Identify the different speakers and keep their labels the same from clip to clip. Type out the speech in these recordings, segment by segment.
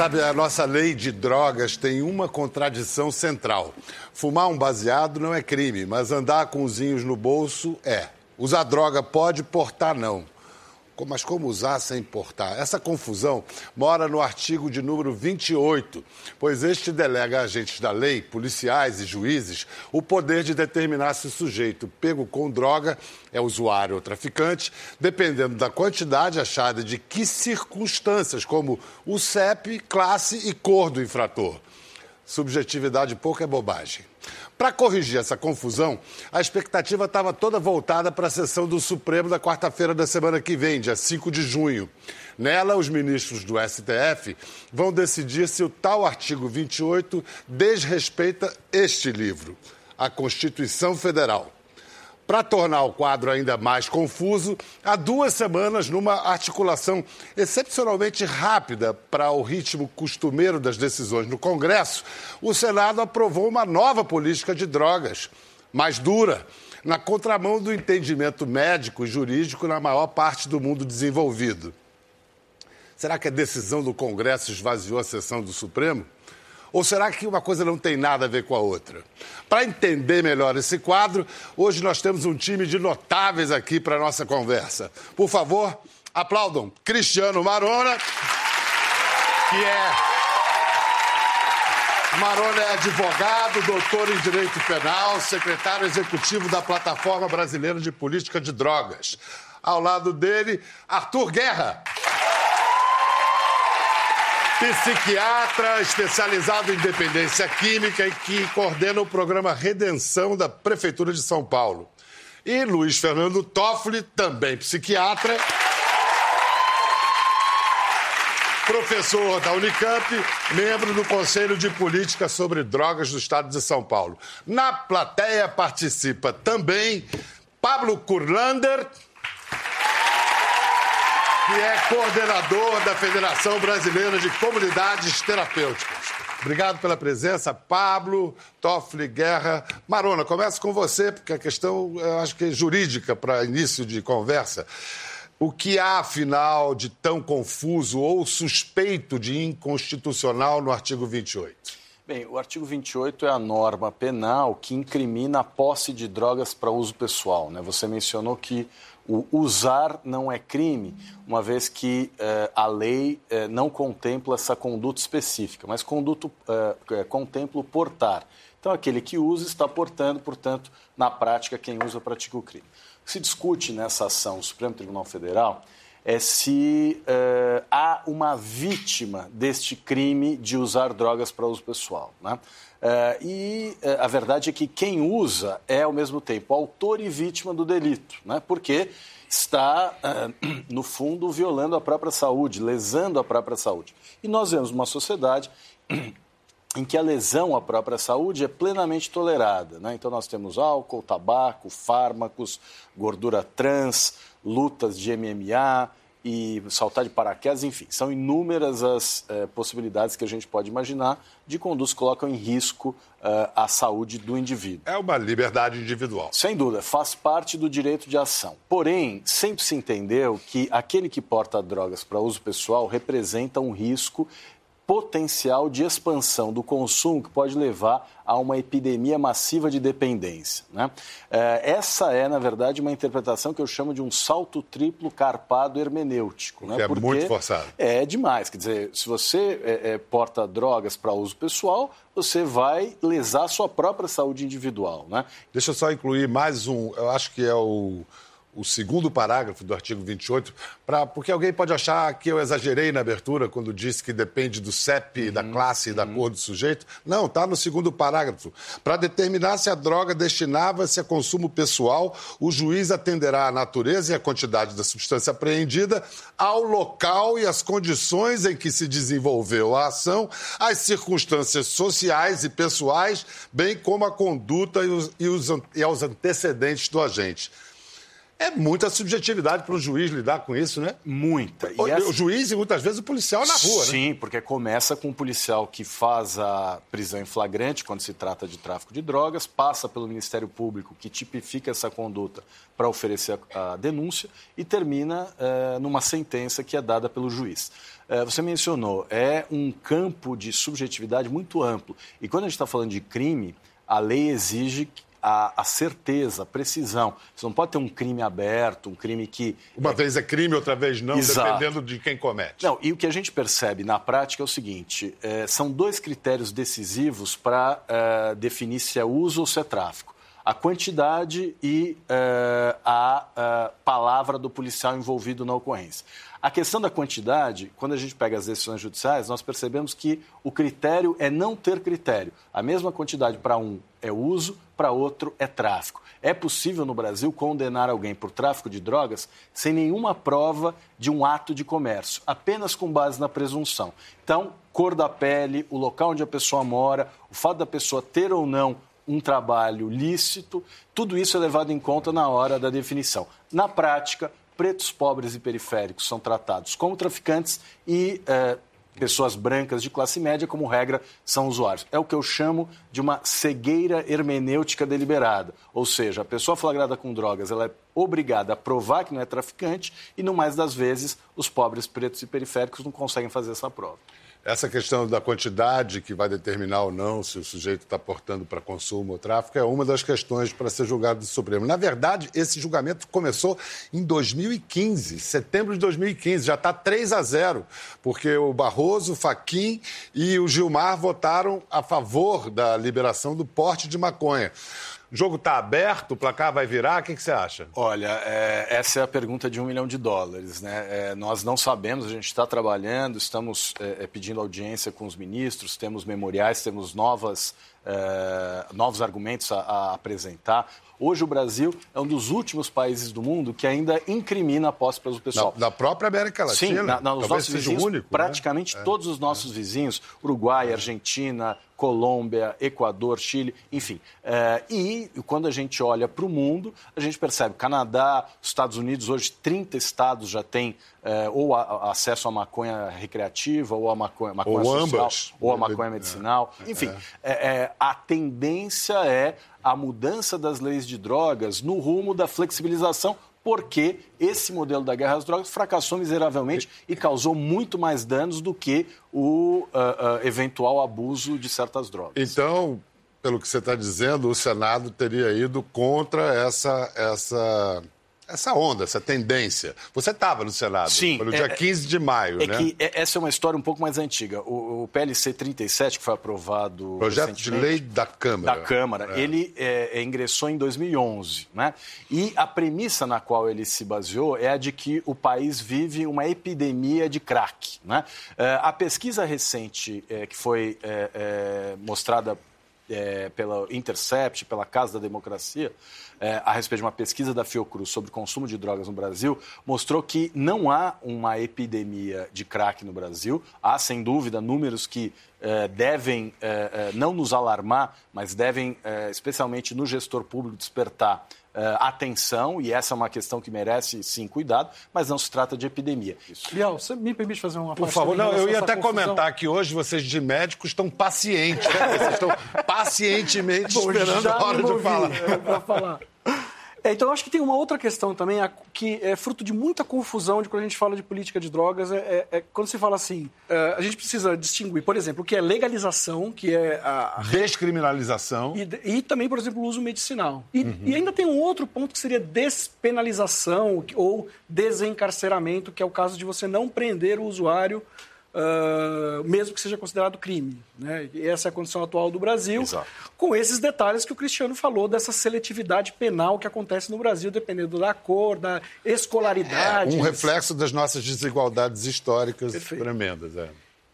Speaker 1: Sabe, a nossa lei de drogas tem uma contradição central. Fumar um baseado não é crime, mas andar com usinhos no bolso é. Usar droga pode, portar não mas como usar sem portar? Essa confusão mora no artigo de número 28, pois este delega a agentes da lei, policiais e juízes, o poder de determinar se o sujeito pego com droga é usuário ou traficante, dependendo da quantidade achada de que circunstâncias, como o CEP, classe e cor do infrator. Subjetividade pouco é bobagem. Para corrigir essa confusão, a expectativa estava toda voltada para a sessão do Supremo da quarta-feira da semana que vem, dia 5 de junho. Nela, os ministros do STF vão decidir se o tal artigo 28 desrespeita este livro, a Constituição Federal. Para tornar o quadro ainda mais confuso, há duas semanas, numa articulação excepcionalmente rápida para o ritmo costumeiro das decisões no Congresso, o Senado aprovou uma nova política de drogas, mais dura, na contramão do entendimento médico e jurídico na maior parte do mundo desenvolvido. Será que a decisão do Congresso esvaziou a sessão do Supremo? Ou será que uma coisa não tem nada a ver com a outra? Para entender melhor esse quadro, hoje nós temos um time de notáveis aqui para a nossa conversa. Por favor, aplaudam Cristiano Marona, que é. Marona é advogado, doutor em Direito Penal, secretário executivo da Plataforma Brasileira de Política de Drogas. Ao lado dele, Arthur Guerra psiquiatra especializado em dependência química e que coordena o programa Redenção da Prefeitura de São Paulo. E Luiz Fernando Toffoli, também psiquiatra, professor da Unicamp, membro do Conselho de Política sobre Drogas do Estado de São Paulo. Na plateia participa também Pablo Kurlander que é coordenador da Federação Brasileira de Comunidades Terapêuticas. Obrigado pela presença, Pablo, Toffoli, Guerra. Marona, começo com você, porque a questão, acho que é jurídica para início de conversa. O que há, afinal, de tão confuso ou suspeito de inconstitucional no artigo 28?
Speaker 2: Bem, o artigo 28 é a norma penal que incrimina a posse de drogas para uso pessoal. Né? Você mencionou que o usar não é crime, uma vez que eh, a lei eh, não contempla essa conduta específica, mas conduto, eh, contempla o portar. Então, aquele que usa está portando, portanto, na prática, quem usa pratica o crime. O que se discute nessa ação do Supremo Tribunal Federal é se há uma vítima deste crime de usar drogas para uso pessoal. Né? Uh, e uh, a verdade é que quem usa é, ao mesmo tempo, autor e vítima do delito, né? porque está, uh, no fundo, violando a própria saúde, lesando a própria saúde. E nós vemos uma sociedade em que a lesão à própria saúde é plenamente tolerada. Né? Então, nós temos álcool, tabaco, fármacos, gordura trans, lutas de MMA, e saltar de paraquedas, enfim, são inúmeras as eh, possibilidades que a gente pode imaginar de que colocam em risco uh, a saúde do indivíduo.
Speaker 1: É uma liberdade individual.
Speaker 2: Sem dúvida, faz parte do direito de ação. Porém, sempre se entendeu que aquele que porta drogas para uso pessoal representa um risco potencial de expansão do consumo que pode levar a uma epidemia massiva de dependência. Né? É, essa é, na verdade, uma interpretação que eu chamo de um salto triplo carpado hermenêutico.
Speaker 1: Né? É Porque muito forçado.
Speaker 2: É demais. Quer dizer, se você é, é, porta drogas para uso pessoal, você vai lesar a sua própria saúde individual. Né?
Speaker 1: Deixa eu só incluir mais um, eu acho que é o o segundo parágrafo do artigo 28, pra, porque alguém pode achar que eu exagerei na abertura quando disse que depende do CEP, uhum, da classe e da uhum. cor do sujeito. Não, está no segundo parágrafo. Para determinar se a droga destinava-se a consumo pessoal, o juiz atenderá à natureza e à quantidade da substância apreendida, ao local e às condições em que se desenvolveu a ação, às circunstâncias sociais e pessoais, bem como a conduta e, os, e, os, e aos antecedentes do agente. É muita subjetividade para o juiz lidar com isso, né?
Speaker 2: Muita.
Speaker 1: O, essa... o, juiz e muitas vezes o policial na rua,
Speaker 2: Sim, né? Sim, porque começa com o policial que faz a prisão em flagrante quando se trata de tráfico de drogas, passa pelo Ministério Público que tipifica essa conduta para oferecer a, denúncia e termina é, numa sentença que é dada pelo juiz. É, você mencionou, é um campo de subjetividade muito amplo. E quando a gente está falando de crime, a lei exige a, a, certeza, a precisão. Você não pode ter um crime aberto, um crime que.
Speaker 1: Uma é... vez é crime, outra vez não, Exato. dependendo de quem comete.
Speaker 2: Não, e o que a gente percebe na prática é o seguinte: é, são dois critérios decisivos para é, definir se é uso ou se é tráfico. A quantidade e é, a é, palavra do policial envolvido na ocorrência. A questão da quantidade, quando a gente pega as decisões judiciais, nós percebemos que o critério é não ter critério. A mesma quantidade para um é uso, para outro é tráfico. É possível no Brasil condenar alguém por tráfico de drogas sem nenhuma prova de um ato de comércio, apenas com base na presunção. Então, cor da pele, o local onde a pessoa mora, o fato da pessoa ter ou não um trabalho lícito, tudo isso é levado em conta na hora da definição. Na prática, pretos, pobres e periféricos são tratados como traficantes e eh, pessoas brancas de classe média, como regra, são usuários. É o que eu chamo de uma cegueira hermenêutica deliberada. Ou seja, a pessoa flagrada com drogas ela é obrigada a provar que não é traficante e, no mais das vezes, os pobres pretos e periféricos não conseguem fazer essa prova.
Speaker 1: Essa questão da quantidade que vai determinar ou não se o sujeito está portando para consumo ou tráfico é uma das questões para ser julgado do Supremo. Na verdade, esse julgamento começou em 2015, setembro de 2015, já está 3 a 0, porque o Barroso, o Faquim e o Gilmar votaram a favor da liberação do porte de maconha. O jogo está aberto, o placar vai virar, o que, que você acha?
Speaker 2: Olha, é, essa é a pergunta de um milhão de dólares. Né? É, nós não sabemos, a gente está trabalhando, estamos é, é, pedindo audiência com os ministros, temos memoriais, temos novas, é, novos argumentos a, a apresentar. Hoje o Brasil é um dos últimos países do mundo que ainda incrimina a posse para o pessoal.
Speaker 1: Na, na, própria América Latina?
Speaker 2: Sim, na, na, nos nossos vizinhos, único, né? praticamente né? todos os nossos vizinhos, Uruguai, Argentina, Colômbia, Equador, Chile, enfim. É, e quando a gente olha para o mundo, a gente percebe Canadá, Estados Unidos, hoje 30 estados já têm é, ou a, a acesso à maconha recreativa, ou a maconha, maconha
Speaker 1: ou
Speaker 2: social,
Speaker 1: ambas.
Speaker 2: ou a maconha medicinal. É. Enfim, é. É, a tendência é a mudança das leis de drogas no rumo da flexibilização porque esse modelo da guerra às drogas fracassou miseravelmente e causou muito mais danos do que o uh, uh, eventual abuso de certas drogas.
Speaker 1: Então, pelo que você está dizendo, o Senado teria ido contra essa, essa essa onda, essa tendência. Você estava no Senado,
Speaker 2: Sim,
Speaker 1: no dia é, 15 de maio,
Speaker 2: é
Speaker 1: né?
Speaker 2: Que essa é uma história um pouco mais antiga. O, o PLC 37, que foi aprovado
Speaker 1: Projeto de lei da Câmara.
Speaker 2: Da Câmara. É. Ele é, é ingressou em 2011, né? E a premissa na qual ele se baseou é a de que o país vive uma epidemia de crack, né? É, a pesquisa recente é, que foi mostrada pela Intercept, pela Casa da Democracia, é, a respeito de uma pesquisa da Fiocruz sobre consumo de drogas no Brasil, mostrou que não há uma epidemia de crack no Brasil. Há, sem dúvida, números que é, devem é, é não nos alarmar, mas devem, é, especialmente no gestor público, despertar atenção, e essa é uma questão que merece, sim, cuidado, mas não se trata de epidemia.
Speaker 3: Bial, você me permite fazer uma
Speaker 1: Por favor, não, eu ia até confusão. comentar que hoje vocês de médicos estão pacientes, né? vocês estão pacientemente Bom, esperando a hora de falar.
Speaker 3: É, falar. É, então, eu acho que tem uma outra questão também, que é fruto de muita confusão de quando a gente fala de política de drogas. É, é, é quando se fala assim, é, a gente precisa distinguir, por exemplo, o que é legalização, que é a.
Speaker 1: Descriminalização.
Speaker 3: E, e também, por exemplo, o uso medicinal. E, uhum. e, ainda tem um outro ponto que seria despenalização ou desencarceramento, que é o caso de você não prender o usuário Uh, mesmo que seja considerado crime. Né? E essa é a condição atual do Brasil, Exato. com esses detalhes que o Cristiano falou, dessa seletividade penal que acontece no Brasil, dependendo da cor, da escolaridade.
Speaker 1: É, um reflexo das nossas desigualdades históricas Perfeito. tremendas. É.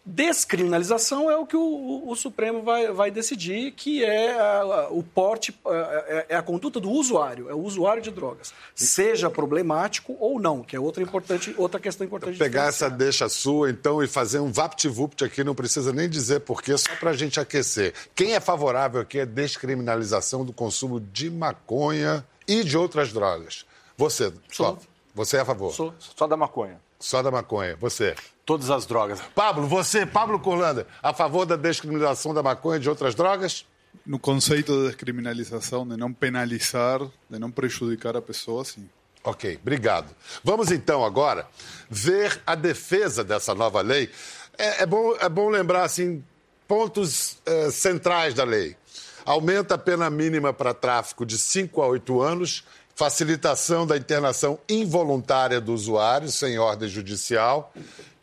Speaker 3: Descriminalização é o que o, o, Supremo vai, vai decidir, que é a, o porte, é, é, a conduta do usuário, é o usuário de drogas, seja problemático ou não, que é outra, importante, outra questão importante.
Speaker 1: Pegar essa deixa sua, então, e fazer um vapt-vupt aqui, não precisa nem dizer porquê, só para a gente aquecer. Quem é favorável aqui é descriminalização do consumo de maconha e de outras drogas? Você,
Speaker 3: Sou.
Speaker 1: você é a favor?
Speaker 3: Sou.
Speaker 4: Só da maconha.
Speaker 1: Só da maconha. Você.
Speaker 2: Todas as drogas.
Speaker 1: Pablo, você, Pablo Curlanda, a favor da descriminalização da maconha e de outras drogas?
Speaker 5: No conceito de descriminalização, de não penalizar, de não prejudicar a pessoa, sim.
Speaker 1: Ok, obrigado. Vamos então agora ver a defesa dessa nova lei. É, é bom, é bom lembrar assim pontos eh, centrais da lei. Aumenta a pena mínima para tráfico de 5 a 8 anos, facilitação da internação involuntária do usuário sem ordem judicial.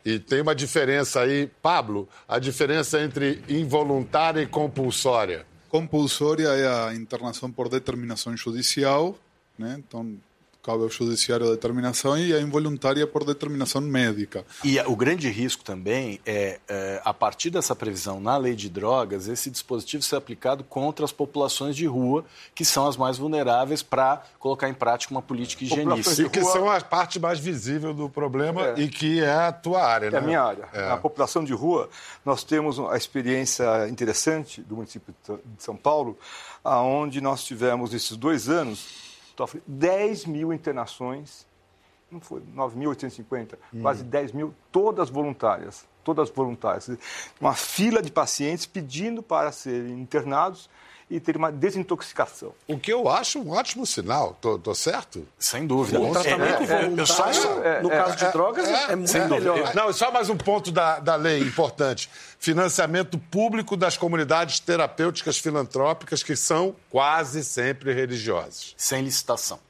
Speaker 1: E tem uma diferença aí, Pablo, a diferença entre involuntária e compulsória.
Speaker 5: Compulsória é a internação por determinação judicial, né? Então, cabe ao judiciário a determinação e a involuntária por determinação médica.
Speaker 2: E o grande risco também é, é, a partir dessa previsão na lei de drogas, esse dispositivo ser aplicado contra as populações de rua, que são as mais vulneráveis, para colocar em prática uma política higienista.
Speaker 1: E que são a parte mais visível do problema é. e que é a tua área, né?
Speaker 4: É a minha área. É. A população de rua, nós temos a experiência interessante do município de São Paulo, aonde nós tivemos esses dois anos 10 mil internações, não foi, 9.850, hum. quase 10 mil, todas voluntárias, todas voluntárias. Uma fila de pacientes pedindo para serem internados e ter uma desintoxicação.
Speaker 1: O que eu acho um ótimo sinal, tô, tô certo?
Speaker 2: Sem dúvida.
Speaker 3: O tratamento é, voluntário, é, só, é, no caso de drogas, é, muito melhor.
Speaker 1: Não, só mais um ponto da, da lei importante. Financiamento público das comunidades terapêuticas filantrópicas, que são quase sempre religiosas.
Speaker 2: Sem licitação.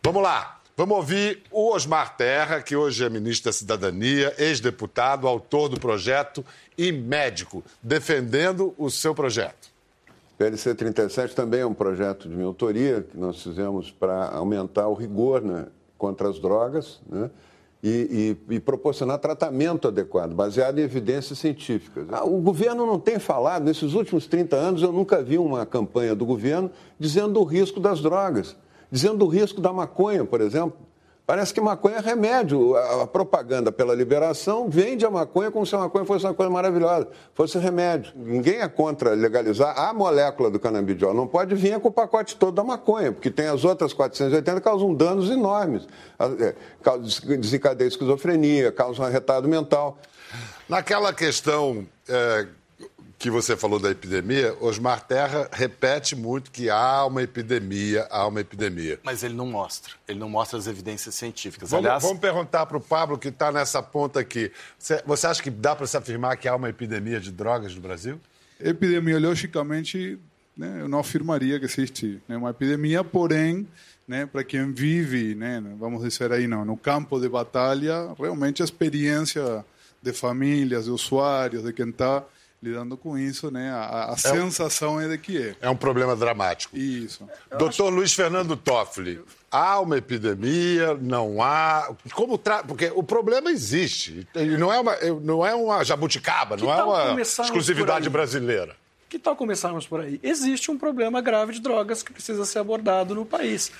Speaker 1: Vamos lá. Vamos ouvir o Osmar Terra, que hoje é ministro da Cidadania, ex-deputado, autor do projeto e médico, defendendo o seu projeto.
Speaker 6: PLC 37 também é um projeto de minha autoria que nós fizemos para aumentar o rigor né, contra as drogas né, e, e, e, proporcionar tratamento adequado, baseado em evidências científicas. Ah, o governo não tem falado, nesses últimos 30 anos eu nunca vi uma campanha do governo dizendo do risco das drogas, dizendo do risco da maconha, por exemplo. Parece que maconha é remédio. A, propaganda pela liberação vende a maconha como se a maconha fosse uma coisa maravilhosa, fosse remédio. Ninguém é contra legalizar a molécula do canabidiol. Não pode vir com o pacote todo da maconha, porque tem as outras 480 que causam danos enormes. É, desencadeia esquizofrenia, causam um arretado mental.
Speaker 1: Naquela questão é, que você falou da epidemia, Osmar Terra repete muito que há uma epidemia, há uma epidemia.
Speaker 2: Mas ele não mostra, ele não mostra as evidências científicas.
Speaker 1: Vamos,
Speaker 2: Aliás...
Speaker 1: vamos perguntar para o Pablo, que está nessa ponta aqui. Você, você acha que dá para se afirmar que há uma epidemia de drogas no Brasil?
Speaker 5: Epidemiologicamente, né, eu não afirmaria que existe né, uma epidemia, porém, né, para quem vive, né, vamos dizer aí, não, no campo de batalha, realmente a experiência de famílias, de usuários, de quem está lidando com isso, né? A, a é sensação um, é de que é.
Speaker 1: É um problema dramático.
Speaker 5: Isso.
Speaker 1: Doutor acho... Luiz Fernando Toffoli, há uma epidemia, não há. Como tra... Porque o problema existe. Não é uma, não é uma jabuticaba, que não é uma exclusividade brasileira.
Speaker 3: Que tal começarmos por aí? Existe um problema grave de drogas que precisa ser abordado no país.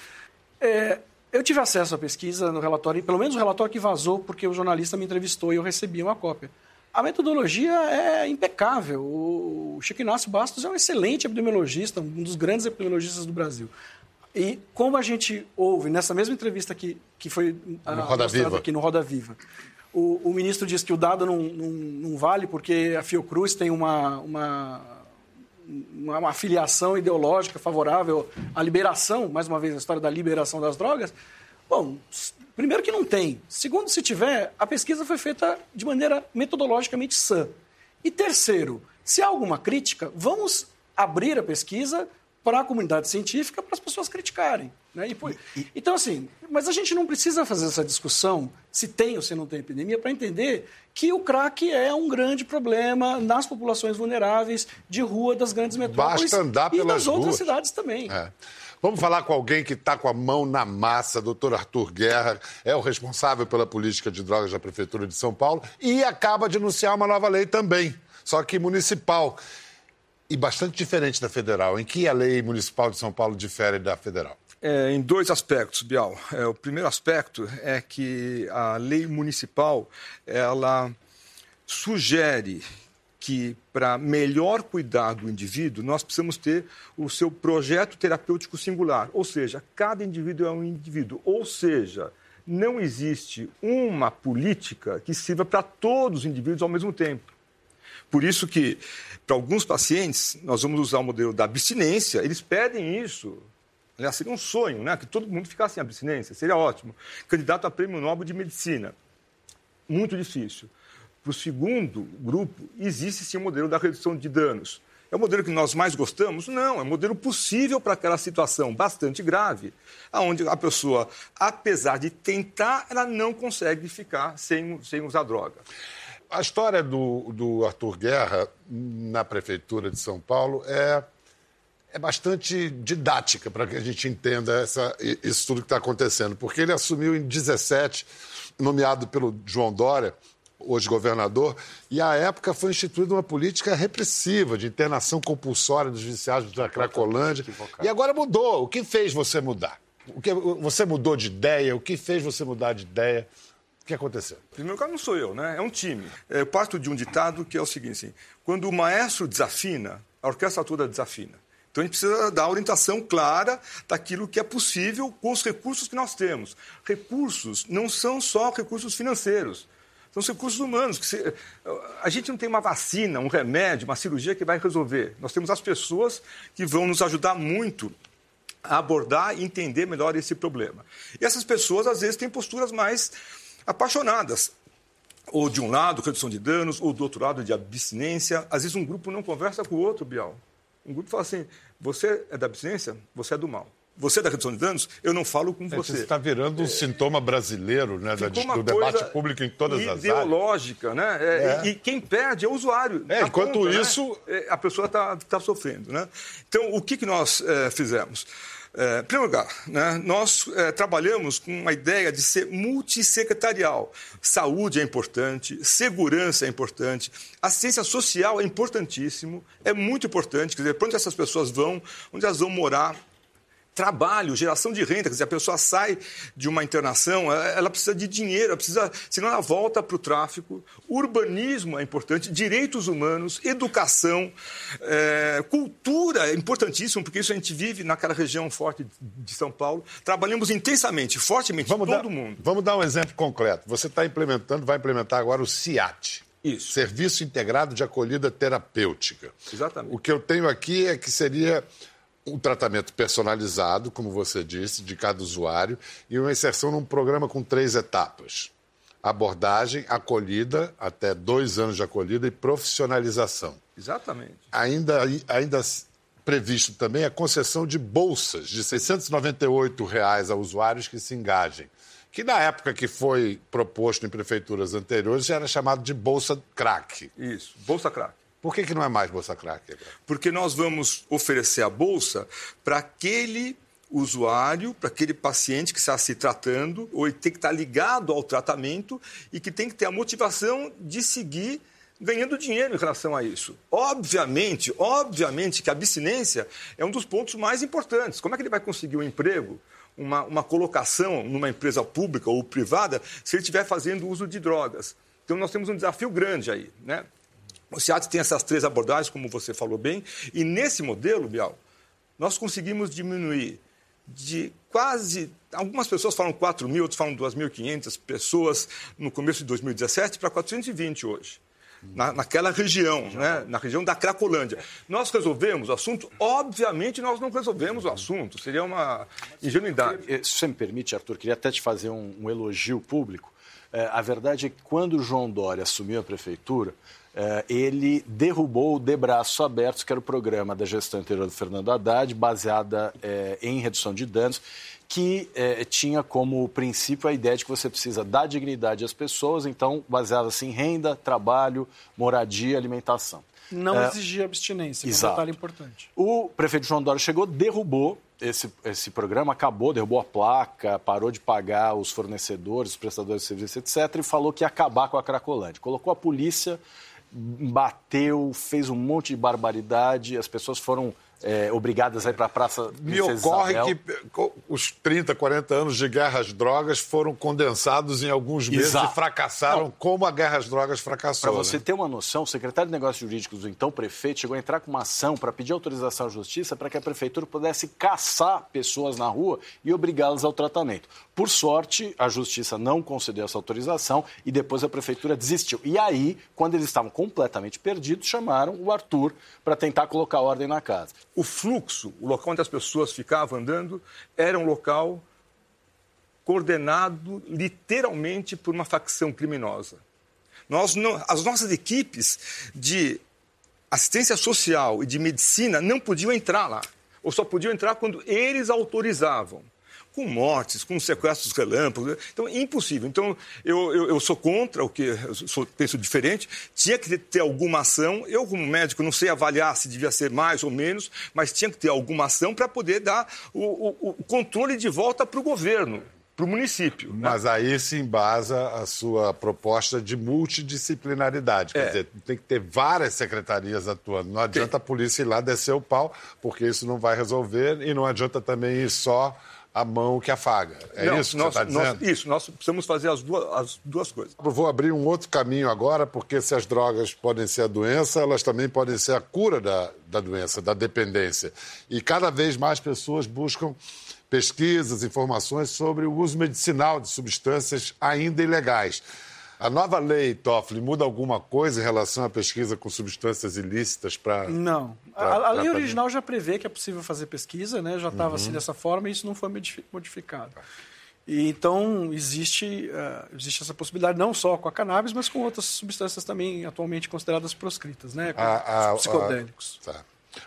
Speaker 3: É, eu tive acesso à pesquisa no relatório, pelo menos o relatório que vazou, porque o jornalista me entrevistou e eu recebi uma cópia. A metodologia é impecável. O Chico Inácio Bastos é um excelente epidemiologista, um dos grandes epidemiologistas do Brasil. E como a gente ouve nessa mesma entrevista que, que foi
Speaker 1: ah, no Roda Viva.
Speaker 3: aqui no Roda Viva, o, o, ministro diz que o dado não, não, não, vale porque a Fiocruz tem uma, uma, uma, afiliação ideológica favorável à liberação, mais uma vez a história da liberação das drogas. Bom, Primeiro que não tem. Segundo, se tiver, a pesquisa foi feita de maneira metodologicamente sã. E terceiro, se há alguma crítica, vamos abrir a pesquisa para a comunidade científica, para as pessoas criticarem. Né? E, então, assim, mas a gente não precisa fazer essa discussão se tem ou se não tem epidemia para entender que o crack é um grande problema nas populações vulneráveis de rua das grandes metrópoles
Speaker 1: Basta andar
Speaker 3: e
Speaker 1: nas
Speaker 3: outras cidades também.
Speaker 1: É. Vamos falar com alguém que está com a mão na massa, doutor Arthur Guerra, é o responsável pela política de drogas da Prefeitura de São Paulo e acaba de anunciar uma nova lei também, só que municipal. E bastante diferente da federal. Em que a lei municipal de São Paulo difere da federal?
Speaker 4: É, em dois aspectos, Bial. É, o primeiro aspecto é que a lei municipal ela sugere que, para melhor cuidar do indivíduo, nós precisamos ter o seu projeto terapêutico singular. Ou seja, cada indivíduo é um indivíduo. Ou seja, não existe uma política que sirva para todos os indivíduos ao mesmo tempo. Por isso que, para alguns pacientes, nós vamos usar o modelo da abstinência, eles pedem isso. Aliás, seria um sonho, né? Que todo mundo ficasse em abstinência, seria ótimo. Candidato a prêmio Nobel de Medicina. Muito difícil. Para o segundo grupo, existe sim o modelo da redução de danos. É o modelo que nós mais gostamos? Não, é um modelo possível para aquela situação bastante grave, onde a pessoa, apesar de tentar, ela não consegue ficar sem, sem usar droga.
Speaker 1: A história do, do Arthur Guerra na Prefeitura de São Paulo é, é bastante didática para que a gente entenda essa, isso tudo que está acontecendo, porque ele assumiu em 17, nomeado pelo João Dória, hoje governador, e à época foi instituída uma política repressiva de internação compulsória dos viciados da Cracolândia. E agora mudou. O que fez você mudar? O que você mudou de ideia? O que fez você mudar de ideia? O que aconteceu?
Speaker 4: Em primeiro lugar, não sou eu, né? É um time. Eu parto de um ditado que é o seguinte: assim, quando o maestro desafina, a orquestra toda desafina. Então a gente precisa dar orientação clara daquilo que é possível com os recursos que nós temos. Recursos não são só recursos financeiros. São os recursos humanos. Que se, a gente não tem uma vacina, um remédio, uma cirurgia que vai resolver. Nós temos as pessoas que vão nos ajudar muito a abordar e entender melhor esse problema. E essas pessoas, às vezes, têm posturas mais apaixonadas. Ou de um lado, redução de danos, ou do outro lado, de abstinência. Às vezes, um grupo não conversa com o outro, Bial. Um grupo fala assim: você é da abstinência, você é do mal você é da redução de danos, eu não falo com você. Você
Speaker 1: está virando um é, sintoma brasileiro né, da, do debate público em todas as áreas.
Speaker 4: Ideológica, né? É, é. E, e, quem perde é o usuário.
Speaker 1: É, enquanto conta, né? isso.
Speaker 4: Né? A pessoa está tá sofrendo. Né? Então, o que, que nós é, fizemos? É, em primeiro lugar, né, nós é, trabalhamos com a ideia de ser multissecretarial. Saúde é importante, segurança é importante, assistência social é importantíssimo, é muito importante. Quer dizer, para onde essas pessoas vão, onde elas vão morar, trabalho, geração de renda. Quer dizer, a pessoa sai de uma internação, ela precisa de dinheiro, ela precisa, senão ela volta para o tráfico. Urbanismo é importante, direitos humanos, educação, é, cultura é importantíssimo, porque isso a gente vive naquela região forte de São Paulo. Trabalhamos intensamente, fortemente,
Speaker 1: vamos
Speaker 4: todo
Speaker 1: dar,
Speaker 4: mundo.
Speaker 1: Vamos dar um exemplo concreto. Você está implementando, vai implementar agora o CIAT.
Speaker 4: Isso.
Speaker 1: Serviço Integrado de Acolhida Terapêutica.
Speaker 4: Exatamente.
Speaker 1: O que eu tenho aqui é que seria um tratamento personalizado, como você disse, de cada usuário, e uma inserção num programa com três etapas: abordagem, acolhida, até dois anos de acolhida e profissionalização.
Speaker 4: Exatamente.
Speaker 1: Ainda, ainda previsto também a concessão de bolsas de 698 reais a usuários que se engajem. Que na época que foi proposto em prefeituras anteriores já era chamado de Bolsa Crack.
Speaker 4: Isso, Bolsa Crack.
Speaker 1: Por que, que não é mais Bolsa Crack?
Speaker 4: Porque nós vamos oferecer a bolsa para aquele usuário, para aquele paciente que está se tratando, ou tem que estar ligado ao tratamento e que tem que ter a motivação de seguir ganhando dinheiro em relação a isso. Obviamente, obviamente que a abstinência é um dos pontos mais importantes. Como é que ele vai conseguir um emprego, uma, uma colocação numa empresa pública ou privada, se ele estiver fazendo uso de drogas? Então, nós temos um desafio grande aí. Né? O SEAT tem essas três abordagens, como você falou bem, e nesse modelo, Bial, nós conseguimos diminuir de quase. Algumas pessoas falam 4 mil, outros falam 2.500 pessoas no começo de 2017 para 420 hoje. Na, naquela região, né? na região da Cracolândia. Nós resolvemos o assunto? Obviamente nós não resolvemos o assunto, seria uma ingenuidade.
Speaker 2: Se você me permite, Arthur, queria até te fazer um, um elogio público. É, a verdade é que quando o João Dória assumiu a prefeitura, ele derrubou o De Braços Abertos, que era o programa da gestão anterior do Fernando Haddad, baseada é, em redução de danos, que é, tinha como princípio a ideia de que você precisa dar dignidade às pessoas, então baseada assim em renda, trabalho, moradia, alimentação.
Speaker 3: Não é, exigia abstinência,
Speaker 2: exato.
Speaker 3: um detalhe importante.
Speaker 2: O prefeito João Dória chegou, derrubou esse, esse programa, acabou, derrubou a placa, parou de pagar os fornecedores, os prestadores de serviço, etc., e falou que ia acabar com a Cracolândia. Colocou a polícia bateu, fez um monte de barbaridade, as pessoas foram é, obrigadas a ir para a Praça
Speaker 1: Me ocorre Isabel. que os 30, 40 anos de guerra às drogas foram condensados em alguns meses Exato. e fracassaram Não. como a guerra às drogas fracassou.
Speaker 2: Para você
Speaker 1: né?
Speaker 2: ter uma noção, o secretário de Negócios Jurídicos do então prefeito chegou a entrar com uma ação para pedir autorização à justiça para que a prefeitura pudesse caçar pessoas na rua e obrigá-las ao tratamento. Por sorte, a justiça não concedeu essa autorização e depois a prefeitura desistiu. E aí, quando eles estavam completamente perdidos, chamaram o Arthur para tentar colocar ordem na casa.
Speaker 4: O fluxo, o local onde as pessoas ficavam andando, era um local coordenado literalmente por uma facção criminosa. Nós não, as nossas equipes de assistência social e de medicina não podiam entrar lá, ou só podiam entrar quando eles autorizavam com mortes, com sequestros relâmpagos. Então, impossível. Então, eu, eu, eu sou contra o que, sou, penso diferente. Tinha que ter alguma ação. Eu, como médico, não sei avaliar se devia ser mais ou menos, mas tinha que ter alguma ação para poder dar o, o, o controle de volta para o governo para o município.
Speaker 1: Né? Mas aí se embasa a sua proposta de multidisciplinaridade. Quer é. dizer, tem que ter várias secretarias atuando. Não adianta tem. a polícia ir lá descer o pau, porque isso não vai resolver, e não adianta também ir só a mão que afaga. É Não, isso que nós, você está dizendo?
Speaker 4: Nós, isso, nós precisamos fazer as duas, as duas coisas.
Speaker 1: Eu vou abrir um outro caminho agora, porque se as drogas podem ser a doença, elas também podem ser a cura da, da doença, da dependência. E cada vez mais pessoas buscam pesquisas, informações sobre o uso medicinal de substâncias ainda ilegais. A nova lei, Toffoli, muda alguma coisa em relação à pesquisa com substâncias ilícitas para.
Speaker 3: Não. Pra, a, a lei original já prevê que é possível fazer pesquisa, né? já estava uhum. assim dessa forma e isso não foi modificado. E, então, existe, uh, existe essa possibilidade não só com a cannabis, mas com outras substâncias também atualmente consideradas proscritas, né? Com a, a, psicodélicos.
Speaker 1: A, tá.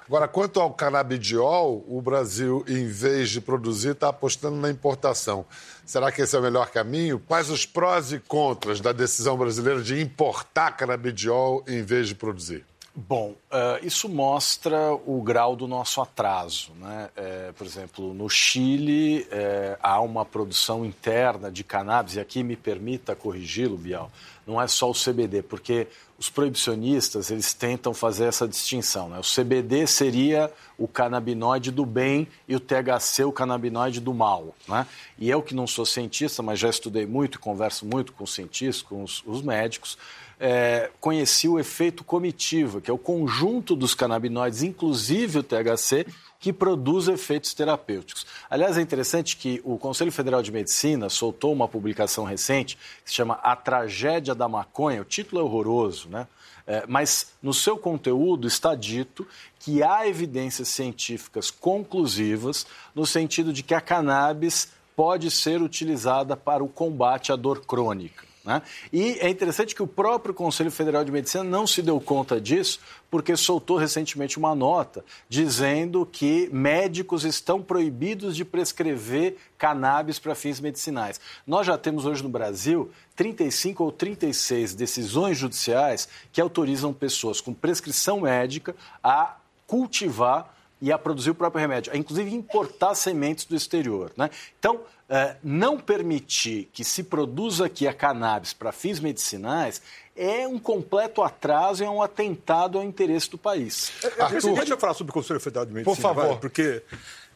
Speaker 1: Agora, quanto ao canabidiol, o Brasil, em vez de produzir, está apostando na importação. Será que esse é o melhor caminho? Quais os prós e contras da decisão brasileira de importar canabidiol em vez de produzir?
Speaker 2: Bom, uh, isso mostra o grau do nosso atraso. Né? É, por exemplo, no Chile é, há uma produção interna de cannabis, e aqui me permita corrigi-lo, Bial, não é só o CBD, porque os proibicionistas eles tentam fazer essa distinção. Né? O CBD seria o canabinoide do bem e o THC o canabinoide do mal. Né? E eu que não sou cientista, mas já estudei muito e converso muito com os cientistas, com os, os médicos, é, conheci o efeito comitiva, que é o conjunto dos canabinoides, inclusive o THC, que produz efeitos terapêuticos. Aliás, é interessante que o Conselho Federal de Medicina soltou uma publicação recente que se chama A Tragédia da Maconha. O título é horroroso, né? É, mas no seu conteúdo está dito que há evidências científicas conclusivas no sentido de que a cannabis pode ser utilizada para o combate à dor crônica. Né? E é interessante que o próprio Conselho Federal de Medicina não se deu conta disso, porque soltou recentemente uma nota dizendo que médicos estão proibidos de prescrever cannabis para fins medicinais. Nós já temos hoje no Brasil 35 ou 36 decisões judiciais que autorizam pessoas com prescrição médica a cultivar e a produzir o próprio remédio, a inclusive importar sementes do exterior. Né? Então, uh, não permitir que se produza aqui a cannabis para fins medicinais é um completo atraso, é um atentado ao interesse do país.
Speaker 4: É, Arthur, deixa eu falar sobre o Conselho Federal de Medicina.
Speaker 1: Por favor. Vai,
Speaker 4: porque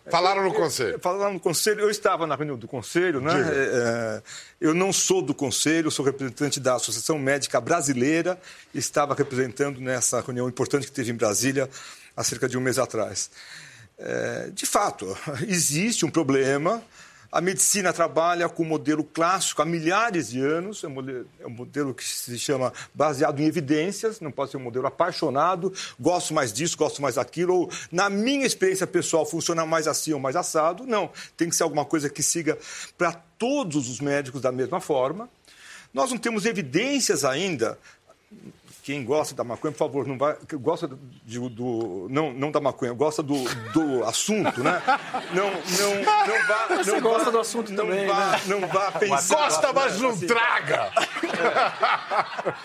Speaker 1: Falaram no conselho.
Speaker 4: Falaram no conselho. Eu estava na reunião do conselho, né? É, eu não sou do conselho, sou representante da Associação Médica Brasileira. Estava representando nessa reunião importante que teve em Brasília há cerca de um mês atrás. É, de fato, existe um problema a medicina trabalha com o modelo clássico há milhares de anos, é um, modelo, é um modelo que se chama baseado em evidências, não pode ser um modelo apaixonado, gosto mais disso, gosto mais daquilo, ou na minha experiência pessoal funciona mais assim ou mais assado. Não, tem que ser alguma coisa que siga para todos os médicos da mesma forma. Nós não temos evidências ainda quem gosta da maconha, por favor, não vai, gosta de, do, não, não da maconha, gosta do, do assunto, né? Não, não, não vá,
Speaker 3: Você
Speaker 4: não
Speaker 3: gosta vá, do assunto
Speaker 4: não
Speaker 3: também,
Speaker 4: vá,
Speaker 3: né?
Speaker 4: não vá pensar.
Speaker 1: Gosta, mas não assim, traga.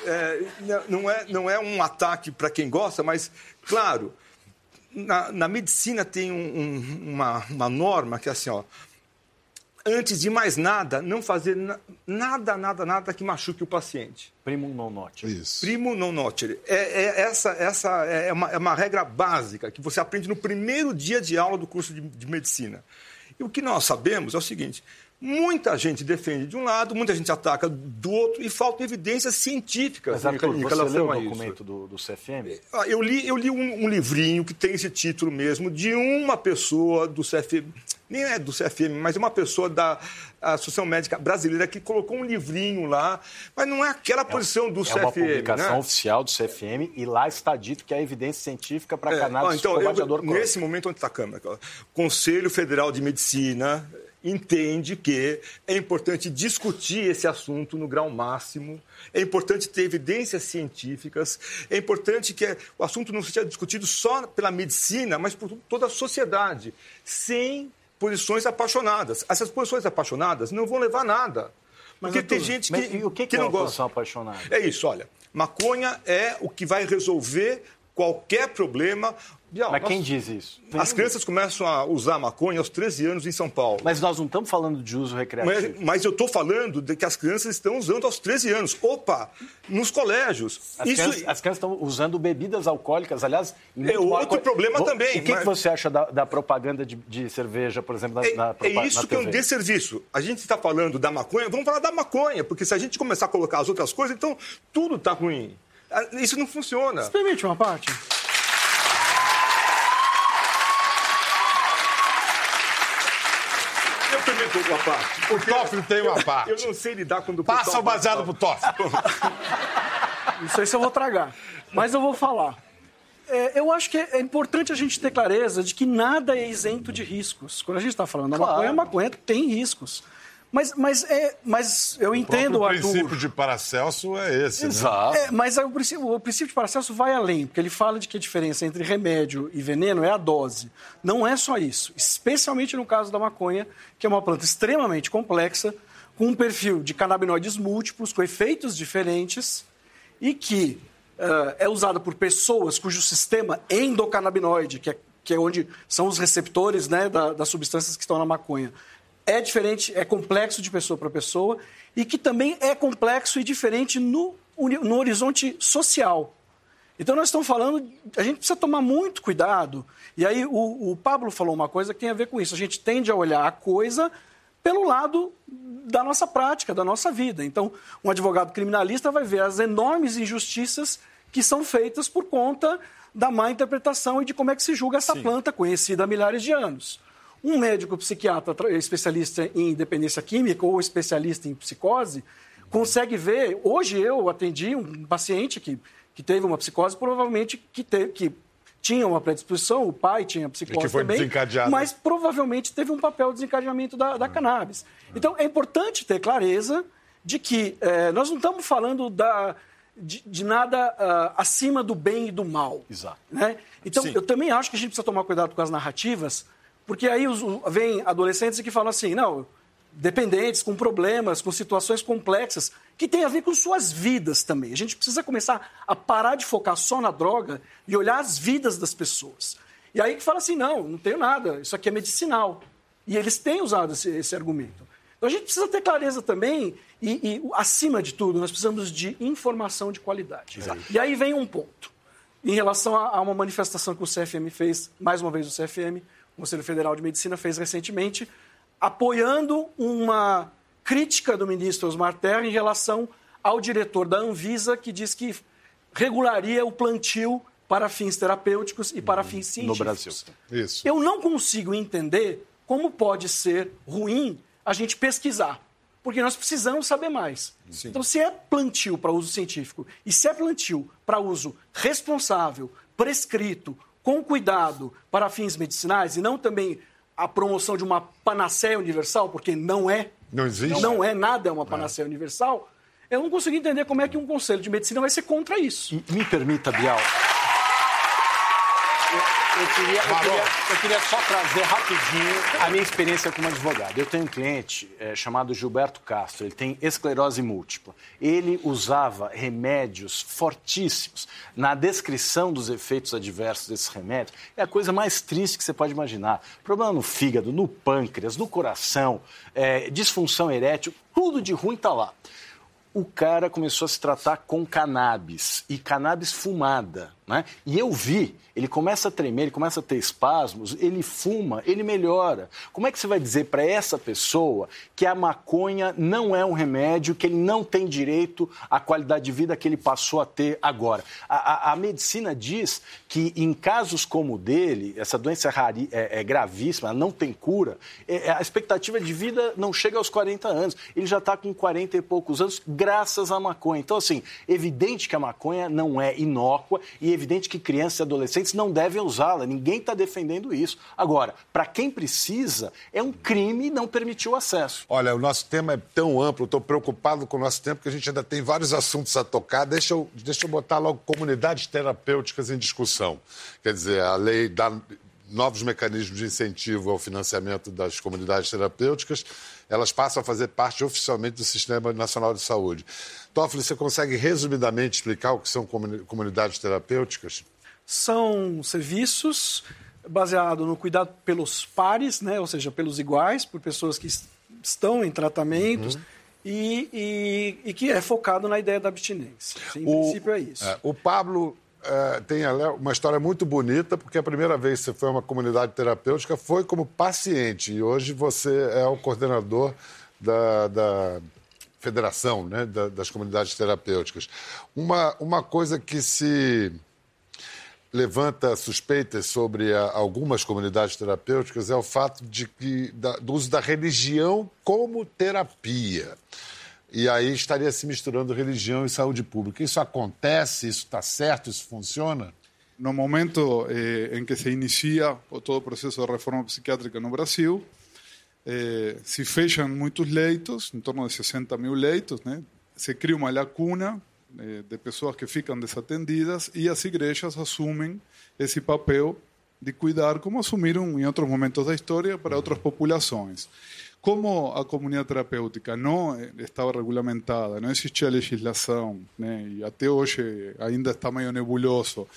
Speaker 4: É, é, não é, não é um ataque para quem gosta, mas claro, na, na medicina tem um, um, uma, uma norma que é assim, ó, antes de mais nada, não fazer na, nada, nada, nada que machuque o paciente.
Speaker 2: Primo non nocere.
Speaker 1: Isso.
Speaker 4: Primo non nocere. É, é- essa essa é, uma, é uma regra básica que você aprende no primeiro dia de aula do curso de, de medicina. E o que nós sabemos é o seguinte: muita gente defende de um lado, muita gente ataca do outro e faltam evidências científicas
Speaker 2: Mas,
Speaker 4: em,
Speaker 2: Arthur,
Speaker 4: em
Speaker 2: você leu o documento do, do CFM?
Speaker 4: Ah, Eu li, eu li um, um livrinho que tem esse título mesmo, de uma pessoa do CFM, nem é do CFM, mas uma pessoa da Associação Médica Brasileira que colocou um livrinho lá, mas não é aquela posição do
Speaker 2: É
Speaker 4: CFM.
Speaker 2: uma publicação
Speaker 4: né?
Speaker 2: oficial do CFM e lá está dito que há evidência científica para
Speaker 4: É,
Speaker 2: cannabis
Speaker 4: ó, então, eu- nesse momento onde está a o Conselho Federal de Medicina entende que é importante discutir esse assunto no grau máximo, é importante ter evidências científicas, é importante que o assunto não seja discutido só pela medicina, mas por toda a sociedade, sem posições apaixonadas. Essas posições apaixonadas não vão levar a nada.
Speaker 3: Mas,
Speaker 4: Porque tem gente
Speaker 2: Mas
Speaker 4: que,
Speaker 2: e o que, que, é
Speaker 4: não
Speaker 2: uma
Speaker 4: gosta.
Speaker 2: apaixonada?
Speaker 4: É isso, olha. Maconha é o que vai resolver qualquer problema. Bial,
Speaker 2: Mas
Speaker 4: nós-
Speaker 2: quem diz isso?
Speaker 4: As crianças começam a usar maconha aos 13 anos em São Paulo.
Speaker 2: Mas nós não estamos falando de uso recreativo.
Speaker 4: Mas, mas eu estou falando de que as crianças estão usando aos 13 anos. Opa, nos colégios.
Speaker 2: As,
Speaker 4: Isso
Speaker 2: crianças, as crianças estão usando bebidas alcoólicas, aliás... em
Speaker 4: É outro problema
Speaker 2: Vo-
Speaker 4: também,
Speaker 2: O que,
Speaker 4: mas-
Speaker 2: que você acha da, da propaganda de, de cerveja, por exemplo, na,
Speaker 4: é,
Speaker 2: na,
Speaker 4: é isso
Speaker 2: na
Speaker 4: que é um desserviço. A gente está falando da maconha, vamos falar da maconha, porque se a gente começar a colocar as outras coisas, então tudo está ruim. Ah, Isso não funciona.
Speaker 3: Permite uma parte?
Speaker 4: Uma parte.
Speaker 1: O Toffoli tem uma parte.
Speaker 4: Eu não sei lidar quando o
Speaker 1: Passa o baseado pro Toffoli.
Speaker 3: Não sei se eu vou tragar, mas eu vou falar. É, eu acho que é importante a gente ter clareza de que nada é isento de riscos. Quando a gente está falando da
Speaker 2: Claro.
Speaker 3: maconha, a maconha tem riscos. Mas, mas, é, mas eu entendo,
Speaker 1: o
Speaker 3: Arthur.
Speaker 1: princípio de Paracelso é esse, né?
Speaker 2: Exato.
Speaker 3: É, mas aí o princípio, o princípio de Paracelso vai além, porque ele fala de que a diferença entre remédio e veneno é a dose. Não é só isso, especialmente no caso da maconha, que é uma planta extremamente complexa, com um perfil de canabinoides múltiplos, com efeitos diferentes, e que eh, é usada por pessoas cujo sistema endocannabinoide, que é, que é onde são os receptores né, da- das substâncias que estão na maconha, é diferente, é complexo de pessoa para pessoa e que também é complexo e diferente no, no horizonte social. Então nós estamos falando, a gente precisa tomar muito cuidado. E aí o, o Pablo falou uma coisa que tem a ver com isso. A gente tende a olhar a coisa pelo lado da nossa prática, da nossa vida. Então, um advogado criminalista vai ver as enormes injustiças que são feitas por conta da má interpretação e de como é que se julga essa planta conhecida há milhares de anos. Um médico psiquiatra tra- especialista em dependência química ou especialista em psicose consegue ver. Hoje eu atendi um paciente que, que teve uma psicose, provavelmente que, te, que tinha uma predisposição, o pai tinha psicose
Speaker 1: que foi
Speaker 3: também,
Speaker 1: desencadeado.
Speaker 3: mas provavelmente teve um papel de desencadeamento da, da cannabis. Então é importante ter clareza de que eh, nós não estamos falando da, de, de nada ah, acima do bem e do mal.
Speaker 2: Exato.
Speaker 3: Né? Então,
Speaker 4: Sim.
Speaker 3: eu também acho que a gente precisa tomar cuidado com as narrativas, porque aí os, vem adolescentes que falam assim, não, dependentes, com problemas, com situações complexas, que tem a ver com suas vidas também. A gente precisa começar a parar de focar só na droga e olhar as vidas das pessoas. E aí que fala assim, não, não tenho nada, isso aqui é medicinal. E eles têm usado esse, esse argumento. Então a gente precisa ter clareza também, e, e, acima de tudo, nós precisamos de informação de qualidade. E aí vem um ponto. Em relação a, a uma manifestação que o CFM fez, mais uma vez o CFM, Conselho Federal de Medicina fez recentemente, apoiando uma crítica do ministro Osmar Terra em relação ao diretor da Anvisa, que diz que regularia o plantio para fins terapêuticos e para fins
Speaker 2: No
Speaker 3: científicos.
Speaker 2: Brasil.
Speaker 1: Isso.
Speaker 3: Eu não consigo entender como pode ser ruim a gente pesquisar, porque nós precisamos saber mais. Então, se é plantio para uso científico e se é plantio para uso responsável, prescrito, com cuidado para fins medicinais e não também a promoção de uma panaceia universal, porque não é.
Speaker 1: Não existe?
Speaker 3: Não é nada é uma panaceia universal. Eu não consigo entender como é que um conselho de medicina vai ser contra isso.
Speaker 2: E me permita, Bial. Eu, queria, eu, queria, eu queria só trazer rapidinho a minha experiência como advogado. Eu tenho um cliente é, chamado Gilberto Castro, ele tem esclerose múltipla. Ele usava remédios fortíssimos. Na descrição dos efeitos adversos desses remédios, é a coisa mais triste que você pode imaginar. Problema no fígado, no pâncreas, no coração, é, disfunção erétil, tudo de ruim está lá o cara começou a se tratar com cannabis e cannabis fumada. Né? E eu vi, ele começa a tremer, ele começa a ter espasmos, ele fuma, ele melhora. Como é que você vai dizer para essa pessoa que a maconha não é um remédio, que ele não tem direito à qualidade de vida que ele passou a ter agora? A, a, a medicina diz que em casos como o dele, essa doença é, rari, é, é gravíssima, não tem cura, é, é, a expectativa de vida não chega aos 40 anos. Ele já está com 40 e poucos anos, graças à maconha. Então, assim, evidente que a maconha não é inócua e evidente que crianças e adolescentes não devem usá-la. Ninguém está defendendo isso. Agora, para quem precisa, é um crime não permitir o acesso.
Speaker 1: Olha, o nosso tema é tão amplo, estou preocupado com o nosso tempo, que a gente ainda tem vários assuntos a tocar. Deixa eu, deixa eu botar logo comunidades terapêuticas em discussão. Quer dizer, a lei dá novos mecanismos de incentivo ao financiamento das comunidades terapêuticas, elas passam a fazer parte oficialmente do Sistema Nacional de Saúde. Toffoli, você consegue resumidamente explicar o que são comunidades terapêuticas?
Speaker 3: São serviços baseados no cuidado pelos pares, né? ou seja, pelos iguais, por pessoas que estão em tratamentos. Uhum. E, e, e, que é focado na ideia da abstinência. Em o, princípio, é isso. É,
Speaker 1: o Pablo é, tem uma história muito bonita, porque a primeira vez que você foi a uma comunidade terapêutica foi como paciente, e hoje você é o coordenador da, da federação né, da, das comunidades terapêuticas. Uma, uma coisa que se levanta suspeitas sobre a, algumas comunidades terapêuticas é o fato de que, da, do uso da religião como terapia. E aí estaria se misturando religião e saúde pública. Isso acontece? Isso está certo? Isso funciona?
Speaker 5: No momento eh, em que se inicia todo o processo de reforma psiquiátrica no Brasil, eh, se fecham muitos leitos, em torno de 60 mil leitos, né? se cria uma lacuna eh, de pessoas que ficam desatendidas e as igrejas assumem esse papel de cuidar, como assumiram em outros momentos da história para outras populações. Como a comunidade terapêutica não estava regulamentada, não existia legislação, né, e até hoje ainda está meio nebuloso,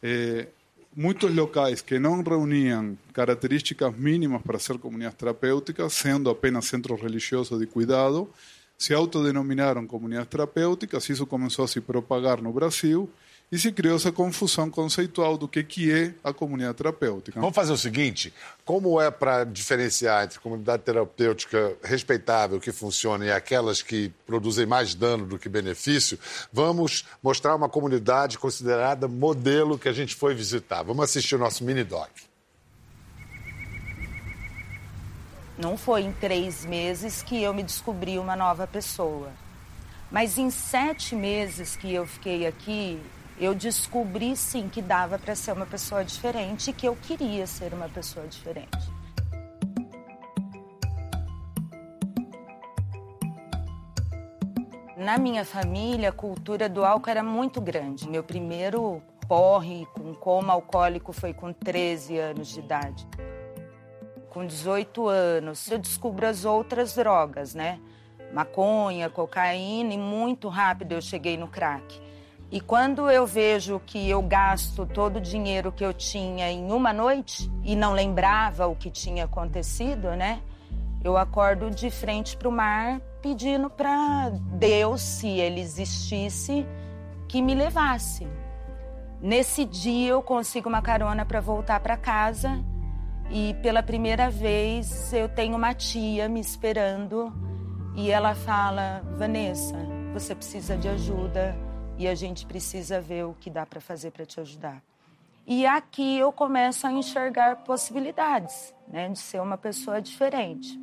Speaker 5: eh, muitos locais que não reuniam características mínimas para ser comunidades terapêuticas, sendo apenas centros religiosos de cuidado, se autodenominaram comunidades terapêuticas, isso começou a se propagar no Brasil e se criou essa confusão conceitual do que, que é a comunidade terapêutica.
Speaker 1: Vamos fazer o seguinte: como é para diferenciar entre comunidade terapêutica respeitável, que funciona, e aquelas que produzem mais dano do que benefício, vamos mostrar uma comunidade considerada modelo que a gente foi visitar. Vamos assistir o nosso mini-doc.
Speaker 7: Não foi em três meses que eu me descobri uma nova pessoa. Mas em sete meses que eu fiquei aqui, eu descobri sim que dava para ser uma pessoa diferente e que eu queria ser uma pessoa diferente. Na minha família, a cultura do álcool era muito grande. Meu primeiro porre com coma alcoólico foi com 13 anos de idade. Com 18 anos, eu descubro as outras drogas, né? Maconha, cocaína e muito rápido eu cheguei no crack. E quando eu vejo que eu gasto todo o dinheiro que eu tinha em uma noite e não lembrava o que tinha acontecido, né? Eu acordo de frente para o mar pedindo para Deus, se ele existisse, que me levasse. Nesse dia eu consigo uma carona para voltar para casa e pela primeira vez eu tenho uma tia me esperando e ela fala: Vanessa, você precisa de ajuda e a gente precisa ver o que dá para fazer para te ajudar. E aqui eu começo a enxergar possibilidades, né, de ser uma pessoa diferente.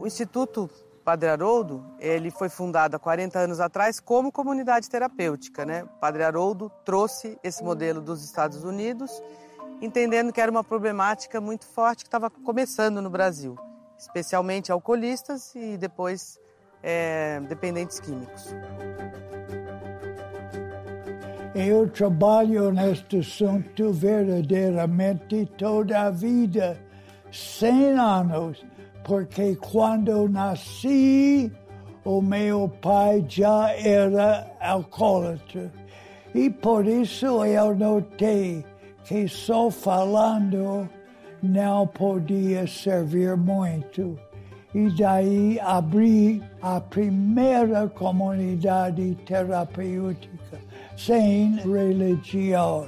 Speaker 8: O Instituto Padre Haroldo, ele foi fundado há 40 anos atrás como comunidade terapêutica, né? Padre Haroldo trouxe esse modelo dos Estados Unidos, entendendo que era uma problemática muito forte que estava começando no Brasil, especialmente alcoolistas e depois é, dependentes químicos.
Speaker 9: Eu trabalho neste assunto verdadeiramente toda a vida, 100 anos, porque quando nasci, o meu pai já era alcoólatra. E por isso eu notei que só falando não podia servir muito. E daí abri a primeira comunidade terapêutica sem religião.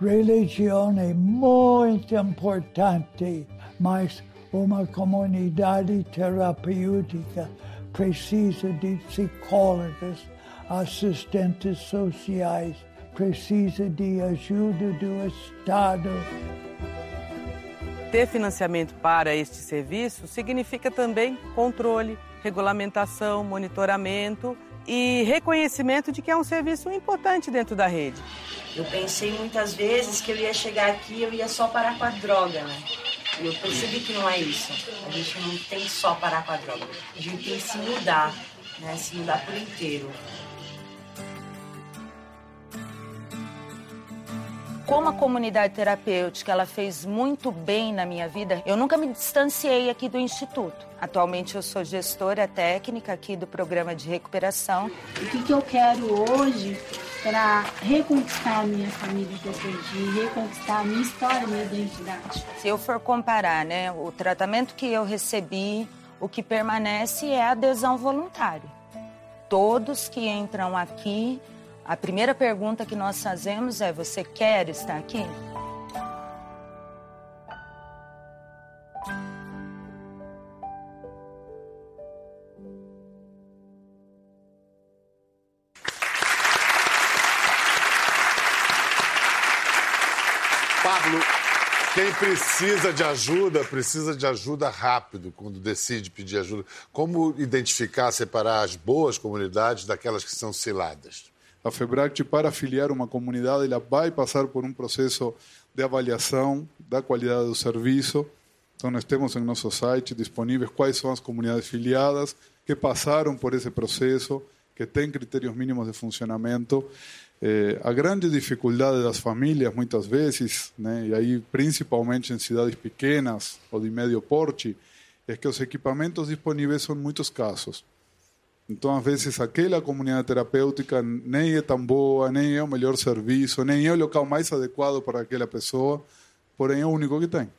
Speaker 9: Religião é muito importante, mas uma comunidade terapêutica precisa de psicólogos, assistentes sociais, precisa de ajuda do Estado.
Speaker 8: Ter financiamento para este serviço significa também controle, regulamentação, monitoramento e reconhecimento de que é um serviço importante dentro da rede.
Speaker 10: Eu pensei muitas vezes que eu ia chegar aqui e eu ia só parar com a droga, né? E eu percebi que não é isso. A gente não tem só parar com a droga. A gente tem que se mudar, né? Se mudar por inteiro.
Speaker 7: Como a comunidade terapêutica ela fez muito bem na minha vida, eu nunca me distanciei aqui do instituto. Atualmente eu sou gestora técnica aqui do programa de recuperação.
Speaker 11: O que, que eu quero hoje para reconquistar a minha família que eu perdi, reconquistar a minha história, a minha identidade?
Speaker 7: Se eu for comparar, né, o tratamento que eu recebi, o que permanece é a adesão voluntária. Todos que entram aqui a primeira pergunta que nós fazemos é: você quer estar aqui?
Speaker 1: Pablo, quem precisa de ajuda, precisa de ajuda rápido quando decide pedir ajuda. Como identificar, separar as boas comunidades daquelas que são ciladas?
Speaker 5: A FEBRACT, para afiliar uma comunidade, ela vai passar por um processo de avaliação da qualidade do serviço. Então, nós temos em nosso site disponíveis quais são as comunidades filiadas que passaram por esse processo, que têm critérios mínimos de funcionamento. Eh, a grande dificuldade das famílias, muitas vezes, né, e aí principalmente em cidades pequenas ou de médio porte, é que os equipamentos disponíveis são muito escassos. Então, às vezes, aquela comunidade terapêutica nem é tão boa, nem é o melhor serviço, nem é o local mais adequado para aquela pessoa, porém é o único que tem.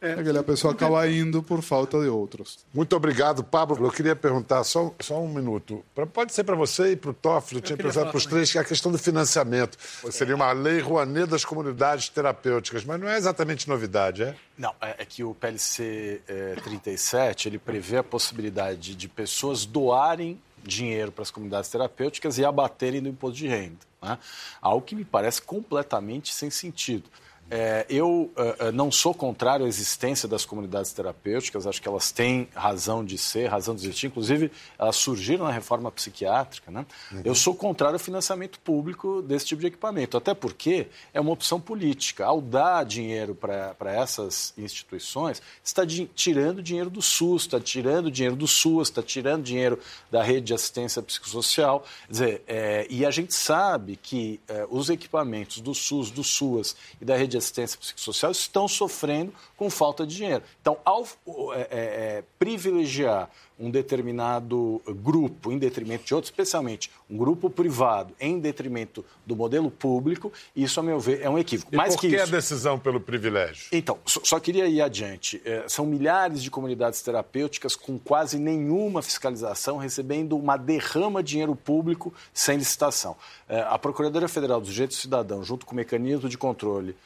Speaker 5: É. Aquela pessoa acaba indo por falta de outros.
Speaker 1: Muito obrigado, Pablo. Eu queria perguntar só, só um minuto. Pode ser para você e para o Toffoli, eu tinha pensado para os três, que é a questão do financiamento. Seria uma lei Rouanet das comunidades terapêuticas, mas não é exatamente novidade, é?
Speaker 2: Não, é, é que o PLC é, 37 ele prevê a possibilidade de pessoas doarem dinheiro para as comunidades terapêuticas e abaterem do imposto de renda. Né? Algo que me parece completamente sem sentido. É, eu uh, não sou contrário à existência das comunidades terapêuticas, acho que elas têm razão de ser, razão de existir, inclusive elas surgiram na reforma psiquiátrica. Né? Uhum. Eu sou contrário ao financiamento público desse tipo de equipamento, até porque é uma opção política. Ao dar dinheiro para essas instituições, está tirando dinheiro do SUS, está tirando dinheiro do SUS, está tirando dinheiro da rede de assistência psicossocial. Quer dizer, é, e a gente sabe que é, os equipamentos do SUS, do SUAS e da rede de assistência psicossocial estão sofrendo com falta de dinheiro. Então, ao é, é, é, privilegiar um determinado grupo em detrimento de outro, especialmente um grupo privado em detrimento do modelo público, isso, a meu ver, é um equívoco.
Speaker 1: E
Speaker 2: Mais
Speaker 1: por
Speaker 2: que,
Speaker 1: que
Speaker 2: isso,
Speaker 1: a decisão pelo privilégio?
Speaker 2: Então, só, só queria ir adiante. É, são milhares de comunidades terapêuticas com quase nenhuma fiscalização, recebendo uma derrama de dinheiro público sem licitação. É, a Procuradoria Federal dos Direitos do Cidadão, junto com o mecanismo de controle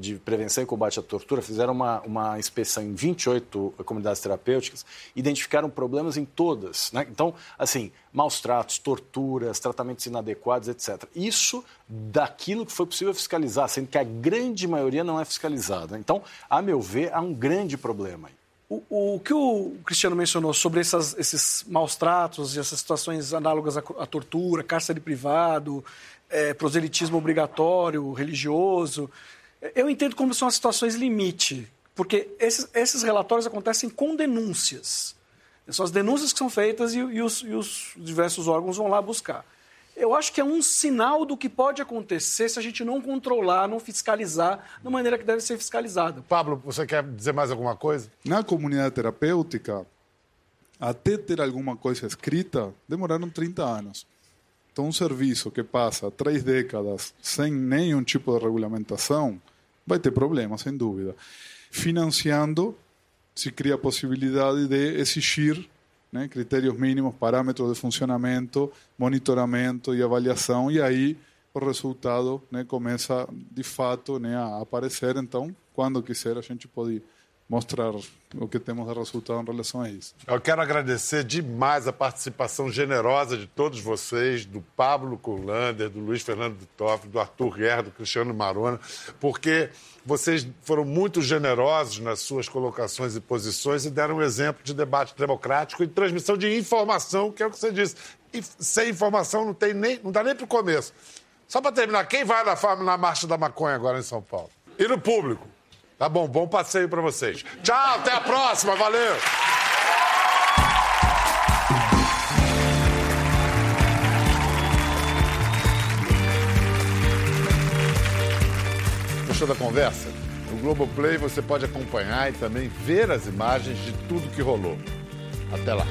Speaker 2: de prevenção e combate à tortura fizeram uma, uma inspeção em 28 comunidades terapêuticas, identificaram problemas em todas. Né? Então, assim, maus tratos, torturas, tratamentos inadequados, etc. Isso daquilo que foi possível fiscalizar, sendo que a grande maioria não é fiscalizada. Então, a meu ver, há um grande problema aí.
Speaker 3: O, o, que o Cristiano mencionou sobre essas, esses maus tratos e essas situações análogas à, à tortura, cárcere privado, é, proselitismo obrigatório, religioso, eu entendo como são as situações limite, porque esses, esses relatórios acontecem com denúncias. São as denúncias que são feitas e, e, os, e os diversos órgãos vão lá buscar. eu acho que é um sinal do que pode acontecer se a gente não controlar, não fiscalizar da maneira que deve ser fiscalizada.
Speaker 1: Pablo, você quer dizer mais alguma coisa?
Speaker 5: Na comunidade terapêutica, até ter alguma coisa escrita, demoraram 30 anos. Então, um serviço que passa três décadas sem nenhum tipo de regulamentação vai ter problema, sem dúvida. Financiando, se cria a possibilidade de exigir né, critérios mínimos, parâmetros de funcionamento, monitoramento e avaliação, e aí o resultado né, começa de fato né, a aparecer. Então, quando quiser, a gente pode mostrar o que temos de resultado em relação a isso.
Speaker 1: Eu quero agradecer demais a participação generosa de todos vocês, do Pablo Curlander, do Luiz Fernando do Toff, do Arthur Guerra, do Cristiano Marona, porque vocês foram muito generosos nas suas colocações e posições e deram um exemplo de debate democrático e transmissão de informação, que é o que você disse. E sem informação não, tem nem, não dá nem para o começo. Só para terminar, quem vai na, na Marcha da Maconha agora em São Paulo? E no público? Tá bom, bom passeio para vocês. Tchau, até a próxima, valeu! Gostou da conversa? No Globoplay você pode acompanhar e também ver as imagens de tudo que rolou. Até lá!